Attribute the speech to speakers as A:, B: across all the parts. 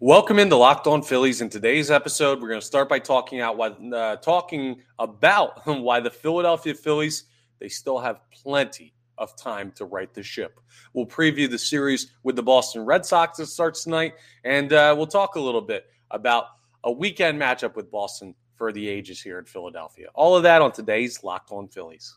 A: Welcome into Locked On Phillies. In today's episode, we're going to start by talking out why, uh, talking about why the Philadelphia Phillies they still have plenty of time to right the ship. We'll preview the series with the Boston Red Sox that starts tonight, and uh, we'll talk a little bit about a weekend matchup with Boston for the ages here in Philadelphia. All of that on today's Locked On Phillies.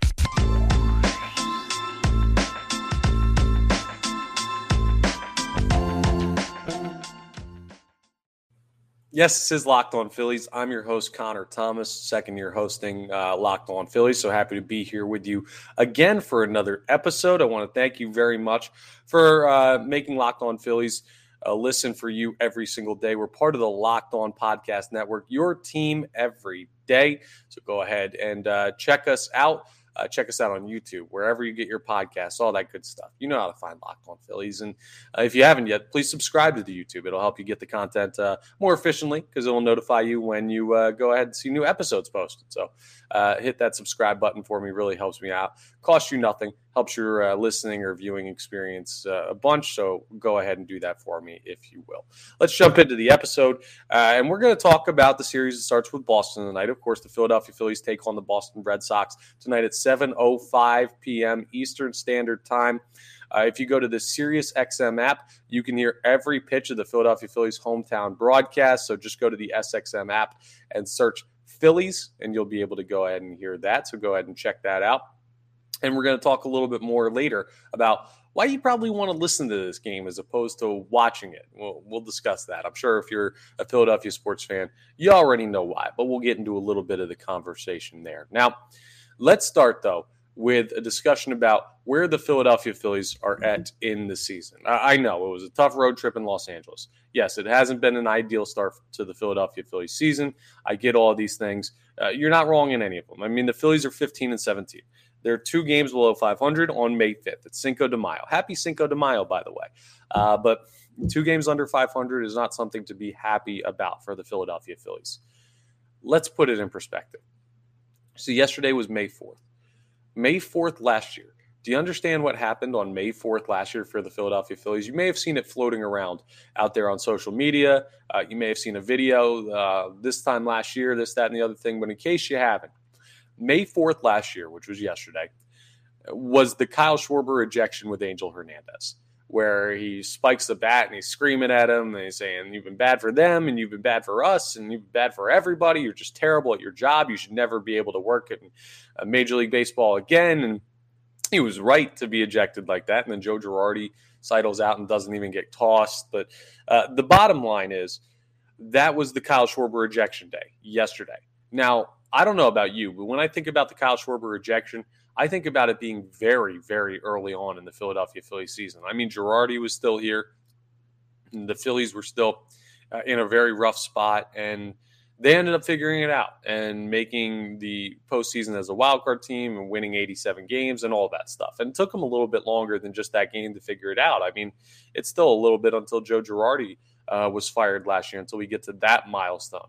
A: Yes, this is Locked On Phillies. I'm your host, Connor Thomas, second year hosting uh, Locked On Phillies. So happy to be here with you again for another episode. I want to thank you very much for uh, making Locked On Phillies a listen for you every single day. We're part of the Locked On Podcast Network, your team every day. So go ahead and uh, check us out. Uh, check us out on YouTube, wherever you get your podcasts, all that good stuff. You know how to find Locked On Phillies. And uh, if you haven't yet, please subscribe to the YouTube. It'll help you get the content uh, more efficiently because it will notify you when you uh, go ahead and see new episodes posted. So uh, hit that subscribe button for me. Really helps me out. Costs you nothing. Helps your uh, listening or viewing experience a bunch. So go ahead and do that for me if you will. Let's jump into the episode. and we're going to talk about the series that starts with Boston tonight. Of course, the Philadelphia Phillies take on the Boston Red Sox tonight at 7:05 p.m. Eastern Standard Time. Uh, if you go to the Sirius XM app, you can hear every pitch of the Philadelphia Phillies hometown broadcast. So just go to the SXM app and search Phillies, and you'll be able to go ahead and hear that. So go ahead and check that out. And we're going to talk a little bit more later about why you probably want to listen to this game as opposed to watching it. We'll, we'll discuss that. I'm sure if you're a Philadelphia sports fan, you already know why, but we'll get into a little bit of the conversation there. Now, let's start though with a discussion about where the Philadelphia Phillies are at in the season. I, know it was a tough road trip in Los Angeles. Yes, it hasn't been an ideal start to the Philadelphia Phillies season. I get all these things. Uh, you're not wrong in any of them. I mean, the Phillies are 15 and 17. They're two games below 500 on May 5th. It's Cinco de Mayo. Happy Cinco de Mayo, by the way. Uh, but two games under 500 is not something to be happy about for the Philadelphia Phillies. Let's put it in perspective. So, yesterday was May 4th. May 4th last year. Do you understand what happened on May 4th last year for the Philadelphia Phillies? You may have seen it floating around out there on social media. Uh, you may have seen a video uh, this time last year, this, that, and the other thing. But in case you haven't, May 4th last year, which was yesterday, was the Kyle Schwarber ejection with Angel Hernandez, where he spikes the bat and he's screaming at him and he's saying, You've been bad for them and you've been bad for us and you've been bad for everybody. You're just terrible at your job. You should never be able to work in uh, Major League Baseball again. And he was right to be ejected like that. And then Joe Girardi sidles out and doesn't even get tossed. But uh, the bottom line is that was the Kyle Schwarber ejection day yesterday. Now, I don't know about you, but when I think about the Kyle Schwarber ejection, I think about it being very, very early on in the Philadelphia Phillies season. I mean, Girardi was still here. the Phillies were still uh, in a very rough spot, and they ended up figuring it out and making the postseason as a wild card team and winning 87 games and all that stuff. And it took them a little bit longer than just that game to figure it out. I mean, it's still a little bit until Joe Girardi uh, was fired last year until we get to that milestone.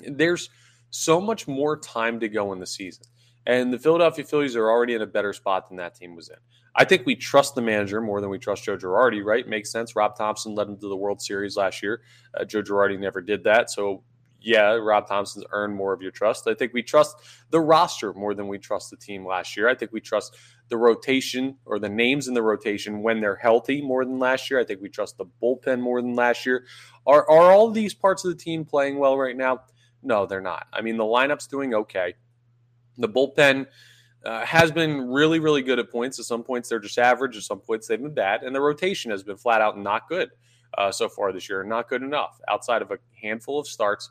A: There's so much more time to go in the season. And the Philadelphia Phillies are already in a better spot than that team was in. I think we trust the manager more than we trust Joe Girardi, right? Makes sense. Rob Thomson led them to the World Series last year. Uh, Joe Girardi never did that. So, yeah, Rob Thomson's earned more of your trust. I think we trust the roster more than we trust the team last year. I think we trust the rotation or the names in the rotation when they're healthy more than last year. I think we trust the bullpen more than last year. Are, are all these parts of the team playing well right now? No, they're not. I mean, the lineup's doing okay. The bullpen uh, has been really, really good at points. At some points, they're just average. At some points, they've been bad. And the rotation has been flat out not good uh, so far this year. Not good enough. Outside of a handful of starts,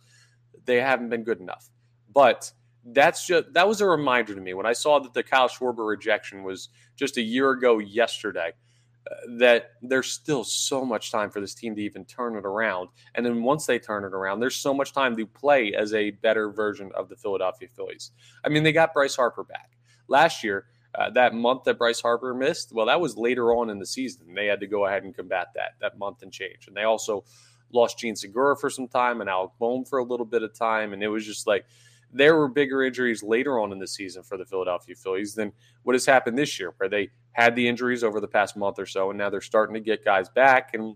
A: they haven't been good enough. But that's just that was a reminder to me when I saw that the Kyle Schwarber rejection was just a year ago yesterday that there's still so much time for this team to even turn it around. And then once they turn it around, there's so much time to play as a better version of the Philadelphia Phillies. I mean, they got Bryce Harper back. Last year, Uh, that month that Bryce Harper missed, well, that was later on in the season. They had to go ahead and combat that that month and change. And they also lost Jean Segura for some time and Alec Bohm for a little bit of time. And it was just like there were bigger injuries later on in the season for the Philadelphia Phillies than what has happened this year, where they had the injuries over the past month or so, and now they're starting to get guys back, and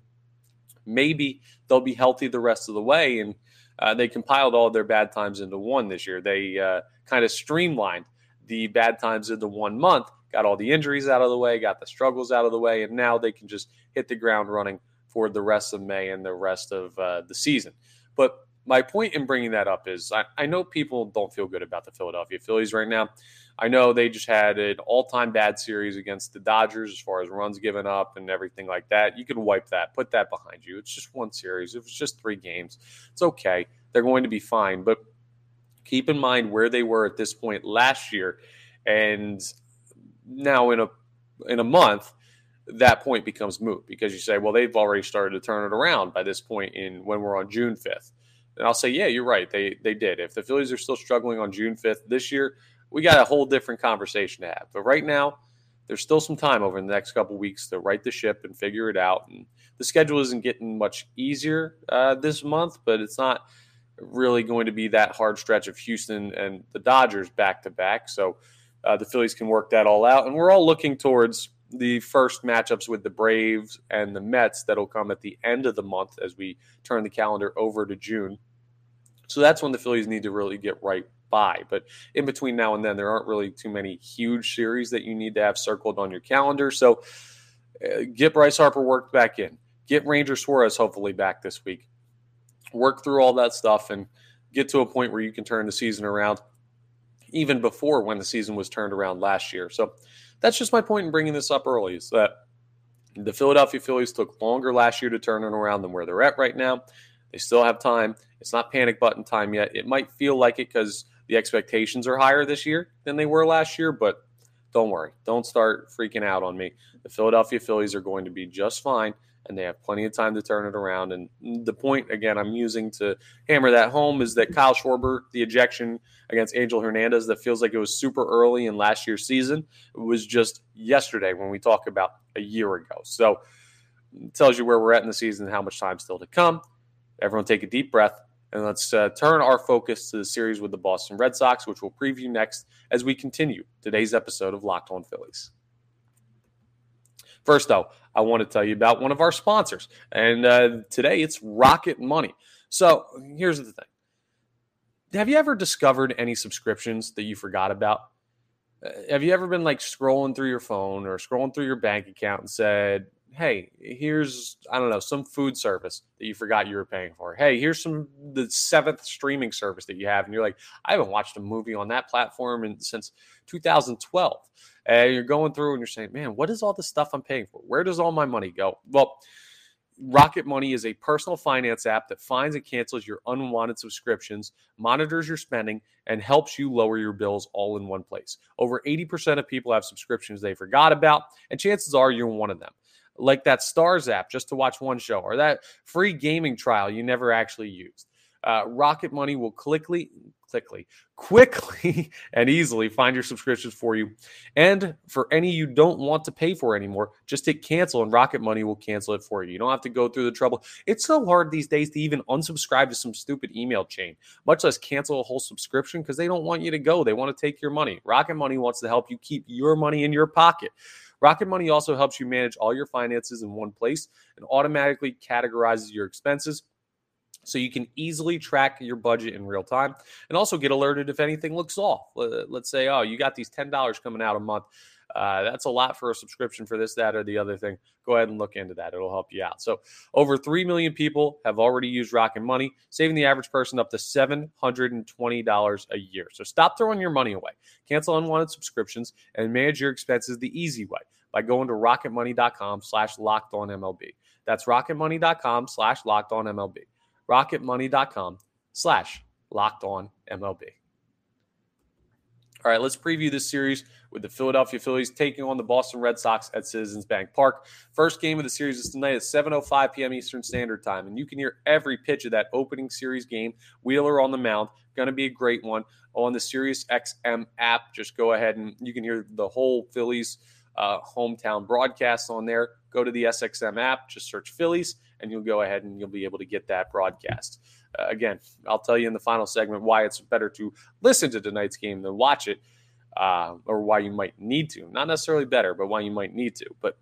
A: maybe they'll be healthy the rest of the way. And uh, they compiled all their bad times into one this year. They uh, kind of streamlined the bad times into one month, got all the injuries out of the way, got the struggles out of the way, and now they can just hit the ground running for the rest of May and the rest of uh, the season. But my point in bringing that up is I, I, know people don't feel good about the Philadelphia Phillies right now. I know they just had an all time bad series against the Dodgers as far as runs given up and everything like that. You can wipe that, put that behind you. It's just one series, it was just three games. It's okay. They're going to be fine. But keep in mind where they were at this point last year. And now in a in a month, that point becomes moot because you say, well, they've already started to turn it around by this point in when we're on June 5th. And I'll say, yeah, you're right. They they did. If the Phillies are still struggling on June 5th this year, we got a whole different conversation to have. But right now, there's still some time over the next couple weeks to right the ship and figure it out. And the schedule isn't getting much easier uh, this month, but it's not really going to be that hard stretch of Houston and the Dodgers back to back. So uh, the Phillies can work that all out. And we're all looking towards the first matchups with the Braves and the Mets that'll come at the end of the month as we turn the calendar over to June. So that's when the Phillies need to really get right by. But in between now and then, there aren't really too many huge series that you need to have circled on your calendar. So uh, get Bryce Harper worked back in, get Ranger Suarez hopefully back this week, work through all that stuff, and get to a point where you can turn the season around even before when the season was turned around last year. So that's just my point in bringing this up early is that the Philadelphia Phillies took longer last year to turn it around than where they're at right now. They still have time. It's not panic button time yet. It might feel like it because the expectations are higher this year than they were last year, but don't worry. Don't start freaking out on me. The Philadelphia Phillies are going to be just fine and they have plenty of time to turn it around. And the point, again, I'm using to hammer that home is that Kyle Schwarber, the ejection against Angel Hernandez, that feels like it was super early in last year's season, it was just yesterday when we talk about a year ago. So it tells you where we're at in the season and how much time still to come. Everyone take a deep breath. And let's uh, turn our focus to the series with the Boston Red Sox, which we'll preview next as we continue today's episode of Locked On Phillies. First, though, I want to tell you about one of our sponsors. And uh, today it's Rocket Money. So here's the thing Have you ever discovered any subscriptions that you forgot about? Uh, have you ever been like scrolling through your phone or scrolling through your bank account and said, hey, here's I don't know some food service that you forgot you were paying for. Hey, here's some the seventh streaming service that you have, and you're like, I haven't watched a movie on that platform in, since 2012. And you're going through and you're saying, man, what is all the stuff I'm paying for? Where does all my money go? Well. Rocket Money is a personal finance app that finds and cancels your unwanted subscriptions, monitors your spending, and helps you lower your bills all in one place. Over 80% of people have subscriptions they forgot about, and chances are you're one of them like that Starz app just to watch one show or that free gaming trial you never actually used. Uh, Rocket Money will quickly, quickly, quickly, and easily find your subscriptions for you. And for any you don't want to pay for anymore, just hit cancel, and Rocket Money will cancel it for you. You don't have to go through the trouble. It's so hard these days to even unsubscribe to some stupid email chain, much less cancel a whole subscription because they don't want you to go. They want to take your money. Rocket Money wants to help you keep your money in your pocket. Rocket Money also helps you manage all your finances in one place and automatically categorizes your expenses so you can easily track your budget in real time and also get alerted if anything looks off. Let's say, oh, you got these $10 coming out a month. Uh, that's a lot for a subscription for this, that, or the other thing. Go ahead and look into that. It'll help you out. So, over 3 million people have already used Rocket Money, saving the average person up to $720 a year. So, stop throwing your money away. Cancel unwanted subscriptions and manage your expenses the easy way by going to rocketmoney.com slash locked on MLB. That's rocketmoney.com slash locked on MLB. Rocketmoney.com slash locked on MLB. All right, let's preview this series with the Philadelphia Phillies taking on the Boston Red Sox at Citizens Bank Park. First game of the series is tonight at 7:05 p.m. Eastern Standard Time, and you can hear every pitch of that opening series game. Wheeler on the mound, going to be a great one on the Sirius XM app. Just go ahead and you can hear the whole Phillies uh, hometown broadcast on there. Go to the SXM app, just search Phillies, and you'll go ahead and you'll be able to get that broadcast. Uh, again, I'll tell you in the final segment why it's better to listen to tonight's game than watch it, uh, or why you might need to. Not necessarily better, but why you might need to. But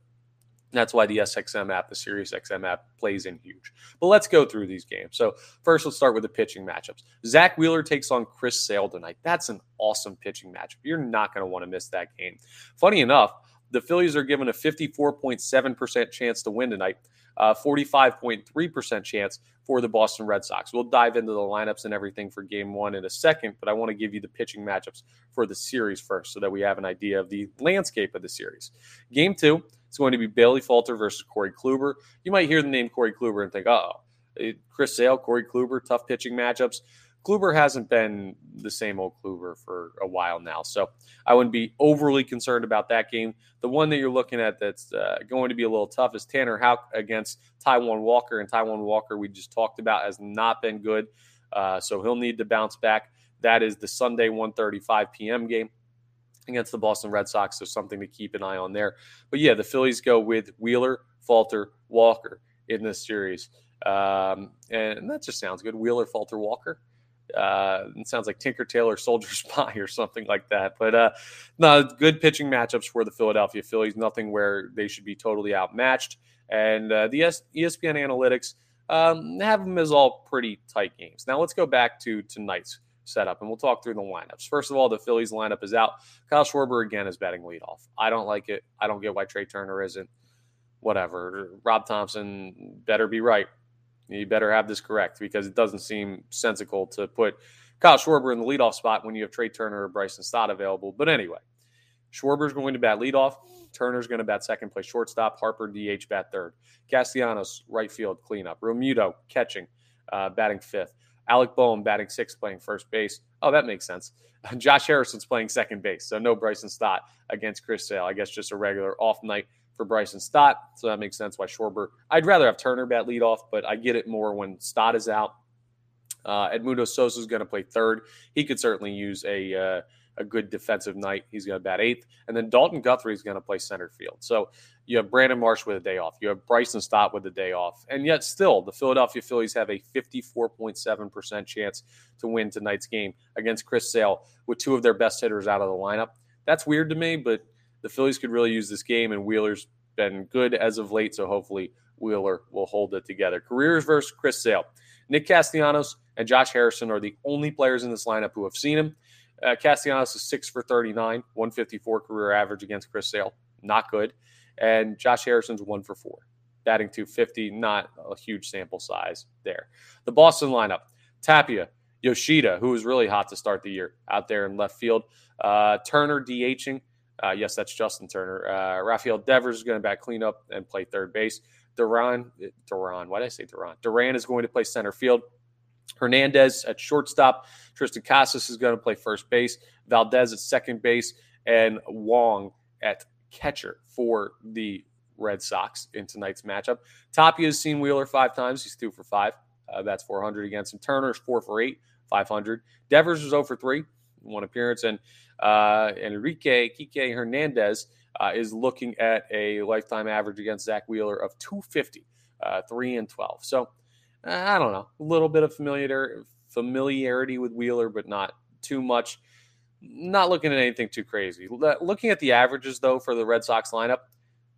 A: that's why the SXM app, the Sirius XM app, plays in huge. But let's go through these games. So first, let's start with the pitching matchups. Zack Wheeler takes on Chris Sale tonight. That's an awesome pitching matchup. You're not going to want to miss that game. Funny enough, the Phillies are given a 54.7% chance to win tonight, uh, 45.3% chance for the Boston Red Sox. We'll dive into the lineups and everything for game one in a second, but I want to give you the pitching matchups for the series first so that we have an idea of the landscape of the series. Game two is going to be Bailey Falter versus Corey Kluber. You might hear the name Corey Kluber and think, oh, Chris Sale, Corey Kluber, tough pitching matchups. Kluber hasn't been the same old Kluber for a while now. So I wouldn't be overly concerned about that game. The one that you're looking at that's uh, going to be a little tough is Tanner Houck against Taijuan Walker. And Taijuan Walker, we just talked about, has not been good. Uh, so he'll need to bounce back. That is the Sunday 1:35 p.m. game against the Boston Red Sox. So something to keep an eye on there. But yeah, the Phillies go with Wheeler, Falter, Walker in this series. Um, and that just sounds good. Wheeler, Falter, Walker. Uh, it sounds like Tinker Tailor Soldier Spy or something like that. But uh, no, good pitching matchups for the Philadelphia Phillies. Nothing where they should be totally outmatched. And uh, the ESPN analytics um, have them as all pretty tight games. Now let's go back to tonight's setup and we'll talk through the lineups. First of all, the Phillies lineup is out. Kyle Schwarber again is batting leadoff. I don't like it. I don't get why Trea Turner isn't. Whatever. Rob Thomson better be right. You better have this correct because it doesn't seem sensical to put Kyle Schwarber in the leadoff spot when you have Trea Turner or Bryson Stott available. But anyway, Schwarber's going to bat leadoff. Turner's going to bat second place shortstop. Harper DH bat third. Castellanos right field cleanup. Realmuto catching, uh, batting fifth. Alec Bohm batting sixth, playing first base. Oh, that makes sense. Josh Harrison's playing second base, so no Bryson Stott against Chris Sale. I guess just a regular off night for Bryson Stott. So that makes sense why Schwarber. I'd rather have Turner bat leadoff, but I get it more when Stott is out. Uh, Edmundo Sosa is going to play third. He could certainly use a uh, a good defensive night. He's going to bat eighth, and then Dalton Guthrie is going to play center field. So you have Brandon Marsh with a day off. You have Bryson Stott with a day off, and yet still the Philadelphia Phillies have a 54.7 percent chance to win tonight's game against Chris Sale with two of their best hitters out of the lineup. That's weird to me, but the Phillies could really use this game, and Wheeler's been good as of late, so hopefully Wheeler will hold it together. Careers versus Chris Sale. Nick Castellanos and Josh Harrison are the only players in this lineup who have seen him. Uh, Castellanos is 6 for 39, 154 career average against Chris Sale. Not good. And Josh Harrison's 1 for 4, batting 250. Not a huge sample size there. The Boston lineup Tapia, Yoshida, who was really hot to start the year out there in left field. Uh, Turner DHing. Uh, yes, that's Justin Turner. Uh, Rafael Devers is going to back cleanup and play third base. Duran, Duran, why did I say Duran? Duran is going to play center field. Hernandez at shortstop. Triston Casas is going to play first base. Valdez at second base. And Wong at catcher for the Red Sox in tonight's matchup. Tapia has seen Wheeler five times. He's two for five. Uh, that's 400 against him. Turner's four for eight, 500. Devers is 0 for three, one appearance. And uh, Enrique Kike Hernandez uh, is looking at a lifetime average against Zack Wheeler of 250, uh, 3 and 12. So I don't know, a little bit of familiar, familiarity with Wheeler, but not too much. Not looking at anything too crazy. Looking at the averages, though, for the Red Sox lineup,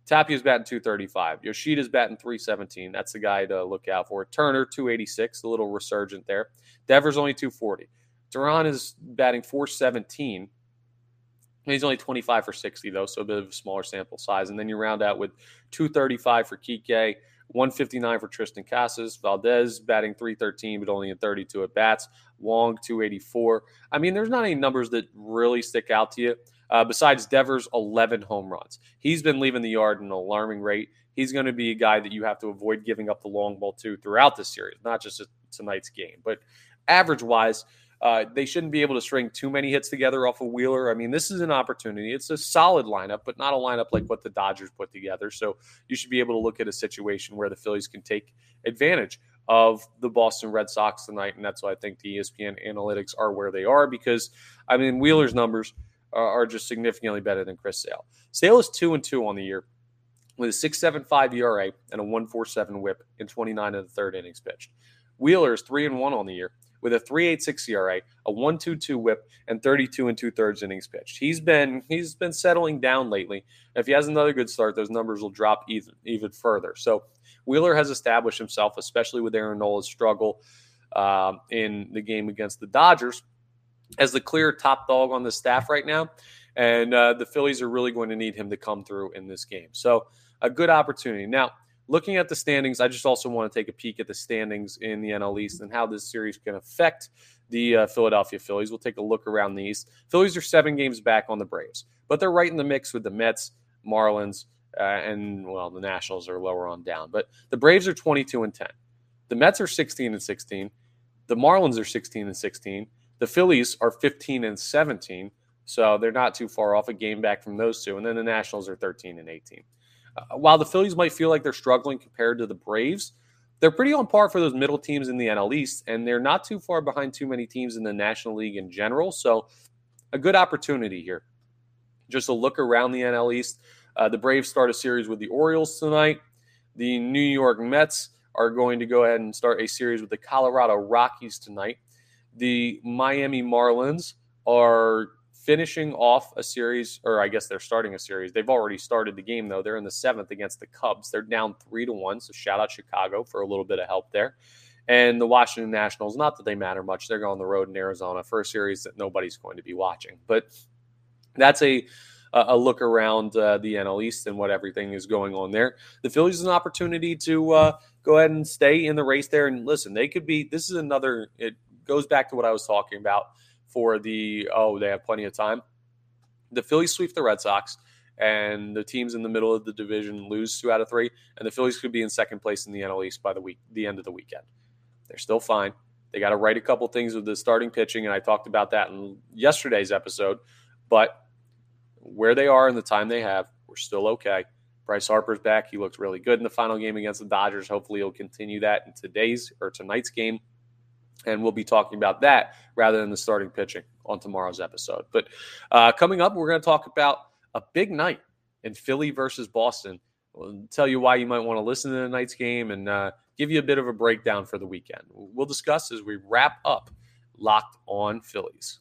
A: Tapia's batting 235. Yoshida's batting 317. That's the guy to look out for. Turner, 286, a little resurgent there. Devers only 240. Duran is batting 417. He's only 25 for 60, though, so a bit of a smaller sample size. And then you round out with 235 for Kike, 159 for Triston Casas. Valdez batting 313, but only in 32 at bats. Wong, 284. I mean, there's not any numbers that really stick out to you. Uh, besides Devers, 11 home runs. He's been leaving the yard at an alarming rate. He's going to be a guy that you have to avoid giving up the long ball to throughout the series, not just tonight's game. But average wise, Uh, they shouldn't be able to string too many hits together off of Wheeler. I mean, this is an opportunity. It's a solid lineup, but not a lineup like what the Dodgers put together. So you should be able to look at a situation where the Phillies can take advantage of the Boston Red Sox tonight. And that's why I think the ESPN analytics are where they are because, I mean, Wheeler's numbers are, just significantly better than Chris Sale. Sale is 2 and 2 on the year with a 6.75 ERA and a 1.47 WHIP in 29 of the third innings pitched. Wheeler is 3 and 1 on the year with a 3.86 ERA, a 1.22 WHIP, and 32 and two thirds innings pitched. He's been he's been settling down lately. If he has another good start, those numbers will drop even even further. So Wheeler has established himself, especially with Aaron Nola's struggle um, in the game against the Dodgers, as the clear top dog on the staff right now. And uh, the Phillies are really going to need him to come through in this game. So a good opportunity. Now, looking at the standings, I just also want to take a peek at the standings in the NL East and how this series can affect the uh, Philadelphia Phillies. We'll take a look around the East. Phillies are seven games back on the Braves, but they're right in the mix with the Mets, Marlins, uh, and well, the Nationals are lower on down. But the Braves are 22 and 10. The Mets are 16 and 16. The Marlins are 16 and 16. The Phillies are 15 and 17. So they're not too far off a game back from those two. And then the Nationals are 13 and 18. Uh, while the Phillies might feel like they're struggling compared to the Braves, they're pretty on par for those middle teams in the NL East, and they're not too far behind too many teams in the National League in general. So, a good opportunity here. Just a look around the NL East. Uh, the Braves start a series with the Orioles tonight. The New York Mets are going to go ahead and start a series with the Colorado Rockies tonight. The Miami Marlins are finishing off a series, or I guess they're starting a series. They've already started the game though. They're in the seventh against the Cubs. They're down three to one. So shout out Chicago for a little bit of help there. And the Washington Nationals, not that they matter much. They're going on the road in Arizona for a series that nobody's going to be watching. But that's a a look around uh, the NL East and what everything is going on there. The Phillies is an opportunity to uh, go ahead and stay in the race there. And listen, they could be. This is another. It goes back to what I was talking about for the oh they have plenty of time. The Phillies sweep the Red Sox, and the teams in the middle of the division lose two out of three, and the Phillies could be in second place in the NL East by the week the end of the weekend. They're still fine. They got to write a couple things with the starting pitching, and I talked about that in yesterday's episode. But where they are and the time they have, we're still okay. Bryce Harper's back. He looked really good in the final game against the Dodgers. Hopefully, he'll continue that in today's or tonight's game and we'll be talking about that rather than the starting pitching on tomorrow's episode. But uh, coming up, we're going to talk about a big night in Philly versus Boston. We'll tell you why you might want to listen to tonight's game and uh, give you a bit of a breakdown for the weekend. We'll discuss as we wrap up Locked on Phillies.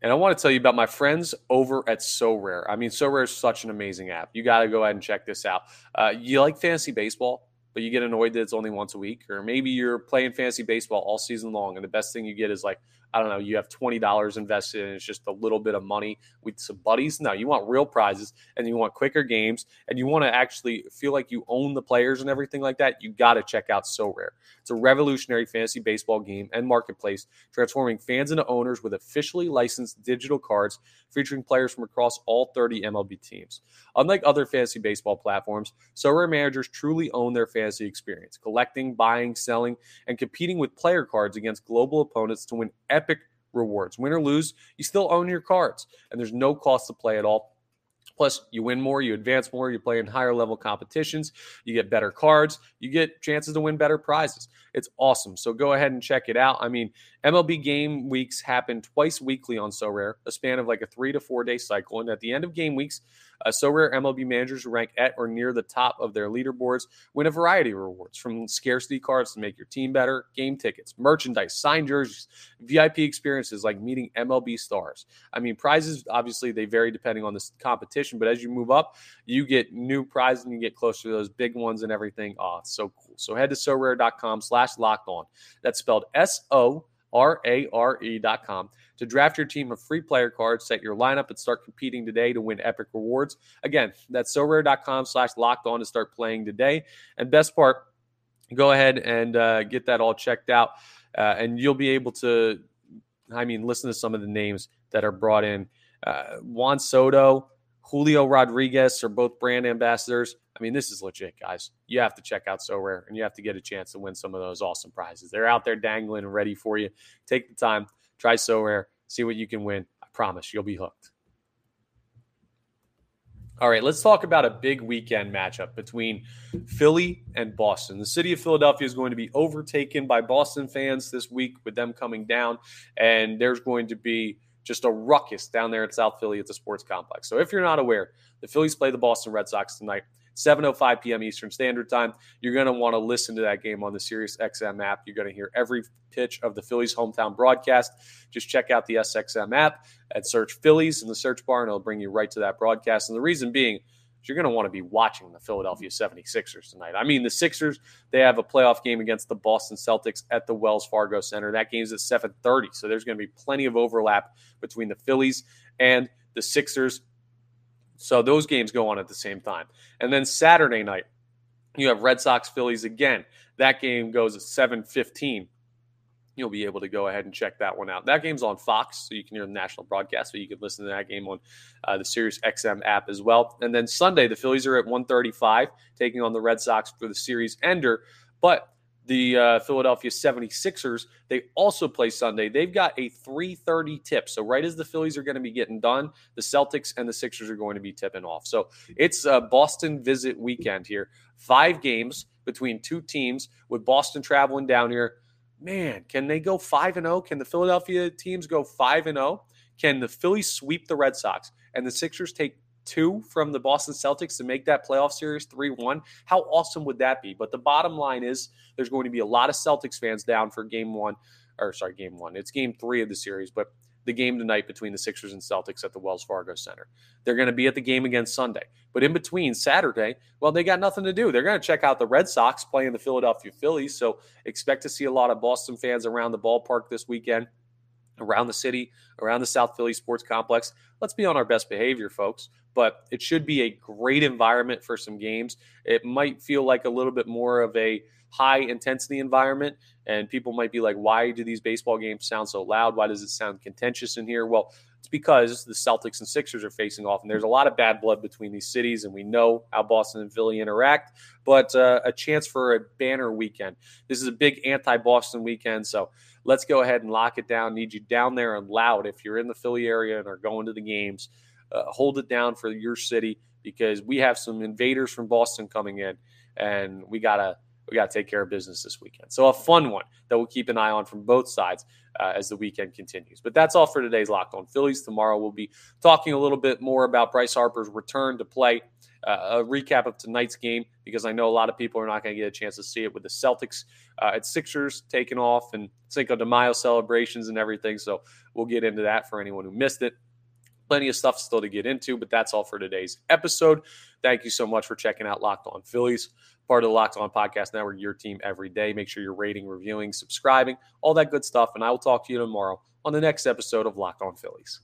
A: And I want to tell you about my friends over at Sorare. I mean, Sorare is such an amazing app. You got to go ahead and check this out. Uh, you like fantasy baseball? But you get annoyed that it's only once a week, or maybe you're playing fantasy baseball all season long, and the best thing you get is like I don't know, you have twenty dollars invested, and it's just a little bit of money with some buddies. No, you want real prizes, and you want quicker games, and you want to actually feel like you own the players and everything like that. You got to check out Sorare. It's a revolutionary fantasy baseball game and marketplace, transforming fans into owners with officially licensed digital cards featuring players from across all 30 MLB teams. Unlike other fantasy baseball platforms, Sorare managers truly own their fantasy experience, collecting, buying, selling, and competing with player cards against global opponents to win epic rewards. Win or lose, you still own your cards, and there's no cost to play at all. Plus, you win more, you advance more, you play in higher level competitions, you get better cards, you get chances to win better prizes. It's awesome. So go ahead and check it out. I mean, MLB game weeks happen twice weekly on Sorare, a span of like a three to four day cycle. And at the end of game weeks, uh, Sorare MLB managers rank at or near the top of their leaderboards win a variety of rewards from scarcity cards to make your team better, game tickets, merchandise, signed jerseys, VIP experiences like meeting MLB stars. I mean, prizes obviously they vary depending on the competition, but as you move up, you get new prizes and you get closer to those big ones and everything. Oh, it's so cool. So head to sorare.com slash locked on. That's spelled S O R A R com to draft your team of free player cards, set your lineup, and start competing today to win epic rewards. Again, that's so sorare.com slash locked on to start playing today. And best part, go ahead and uh, get that all checked out, uh, and you'll be able to, I mean, listen to some of the names that are brought in. Uh, Juan Soto, Julio Rodriguez are both brand ambassadors. I mean, this is legit, guys. You have to check out Sorare and you have to get a chance to win some of those awesome prizes. They're out there dangling and ready for you. Take the time, try Sorare, see what you can win. I promise you'll be hooked. All right, let's talk about a big weekend matchup between Philly and Boston. The city of Philadelphia is going to be overtaken by Boston fans this week with them coming down, and there's going to be just a ruckus down there at South Philly at the sports complex. So if you're not aware, the Phillies play the Boston Red Sox tonight. 7:05 p.m. Eastern Standard Time. You're going to want to listen to that game on the Sirius XM app. You're going to hear every pitch of the Phillies hometown broadcast. Just check out the SXM app and search Phillies in the search bar, and it'll bring you right to that broadcast. And the reason being, you're going to want to be watching the Philadelphia 76ers tonight. I mean, the Sixers, they have a playoff game against the Boston Celtics at the Wells Fargo Center. That game's at 7:30, so there's going to be plenty of overlap between the Phillies and the Sixers. So those games go on at the same time. And then Saturday night, you have Red Sox Phillies again. That game goes at 7:15. You'll be able to go ahead and check that one out. That game's on Fox, so you can hear the national broadcast, but you can listen to that game on uh, the Sirius XM app as well. And then Sunday, the Phillies are at 135, taking on the Red Sox for the series ender. But the uh, Philadelphia 76ers, they also play Sunday. They've got a 3:30 tip. So right as the Phillies are going to be getting done, the Celtics and the Sixers are going to be tipping off. So it's a Boston visit weekend here. 5 games between two teams with Boston traveling down here. Man, can they go 5 and 0? Can the Philadelphia teams go 5 and 0? Can the Phillies sweep the Red Sox and the Sixers take two from the Boston Celtics to make that playoff series 3 1. How awesome would that be? But the bottom line is there's going to be a lot of Celtics fans down for game one, or sorry, game one. It's game three of the series, but the game tonight between the Sixers and Celtics at the Wells Fargo Center. They're going to be at the game again Sunday. But in between Saturday, well, they got nothing to do. They're going to check out the Red Sox playing the Philadelphia Phillies. So expect to see a lot of Boston fans around the ballpark this weekend around the city, around the South Philly Sports Complex. Let's be on our best behavior, folks. But it should be a great environment for some games. It might feel like a little bit more of a high intensity environment, and people might be like, why do these baseball games sound so loud? Why does it sound contentious in here? Well, it's because the Celtics and Sixers are facing off, and there's a lot of bad blood between these cities, and we know how Boston and Philly interact. But uh, a chance for a banner weekend. This is a big anti-Boston weekend, so let's go ahead and lock it down. Need you down there and loud if you're in the Philly area and are going to the games. Uh, hold it down for your city because we have some invaders from Boston coming in, and we gotta we got to take care of business this weekend. So a fun one that we'll keep an eye on from both sides uh, as the weekend continues. But that's all for today's Locked On Phillies. Tomorrow we'll be talking a little bit more about Bryce Harper's return to play, uh, a recap of tonight's game because I know a lot of people are not going to get a chance to see it with the Celtics uh, at Sixers taking off and Cinco de Mayo celebrations and everything. So we'll get into that for anyone who missed it. Plenty of stuff still to get into, but that's all for today's episode. Thank you so much for checking out Locked On Phillies, part of the Locked On Podcast Network, your team every day. Make sure you're rating, reviewing, subscribing, all that good stuff. And I will talk to you tomorrow on the next episode of Locked On Phillies.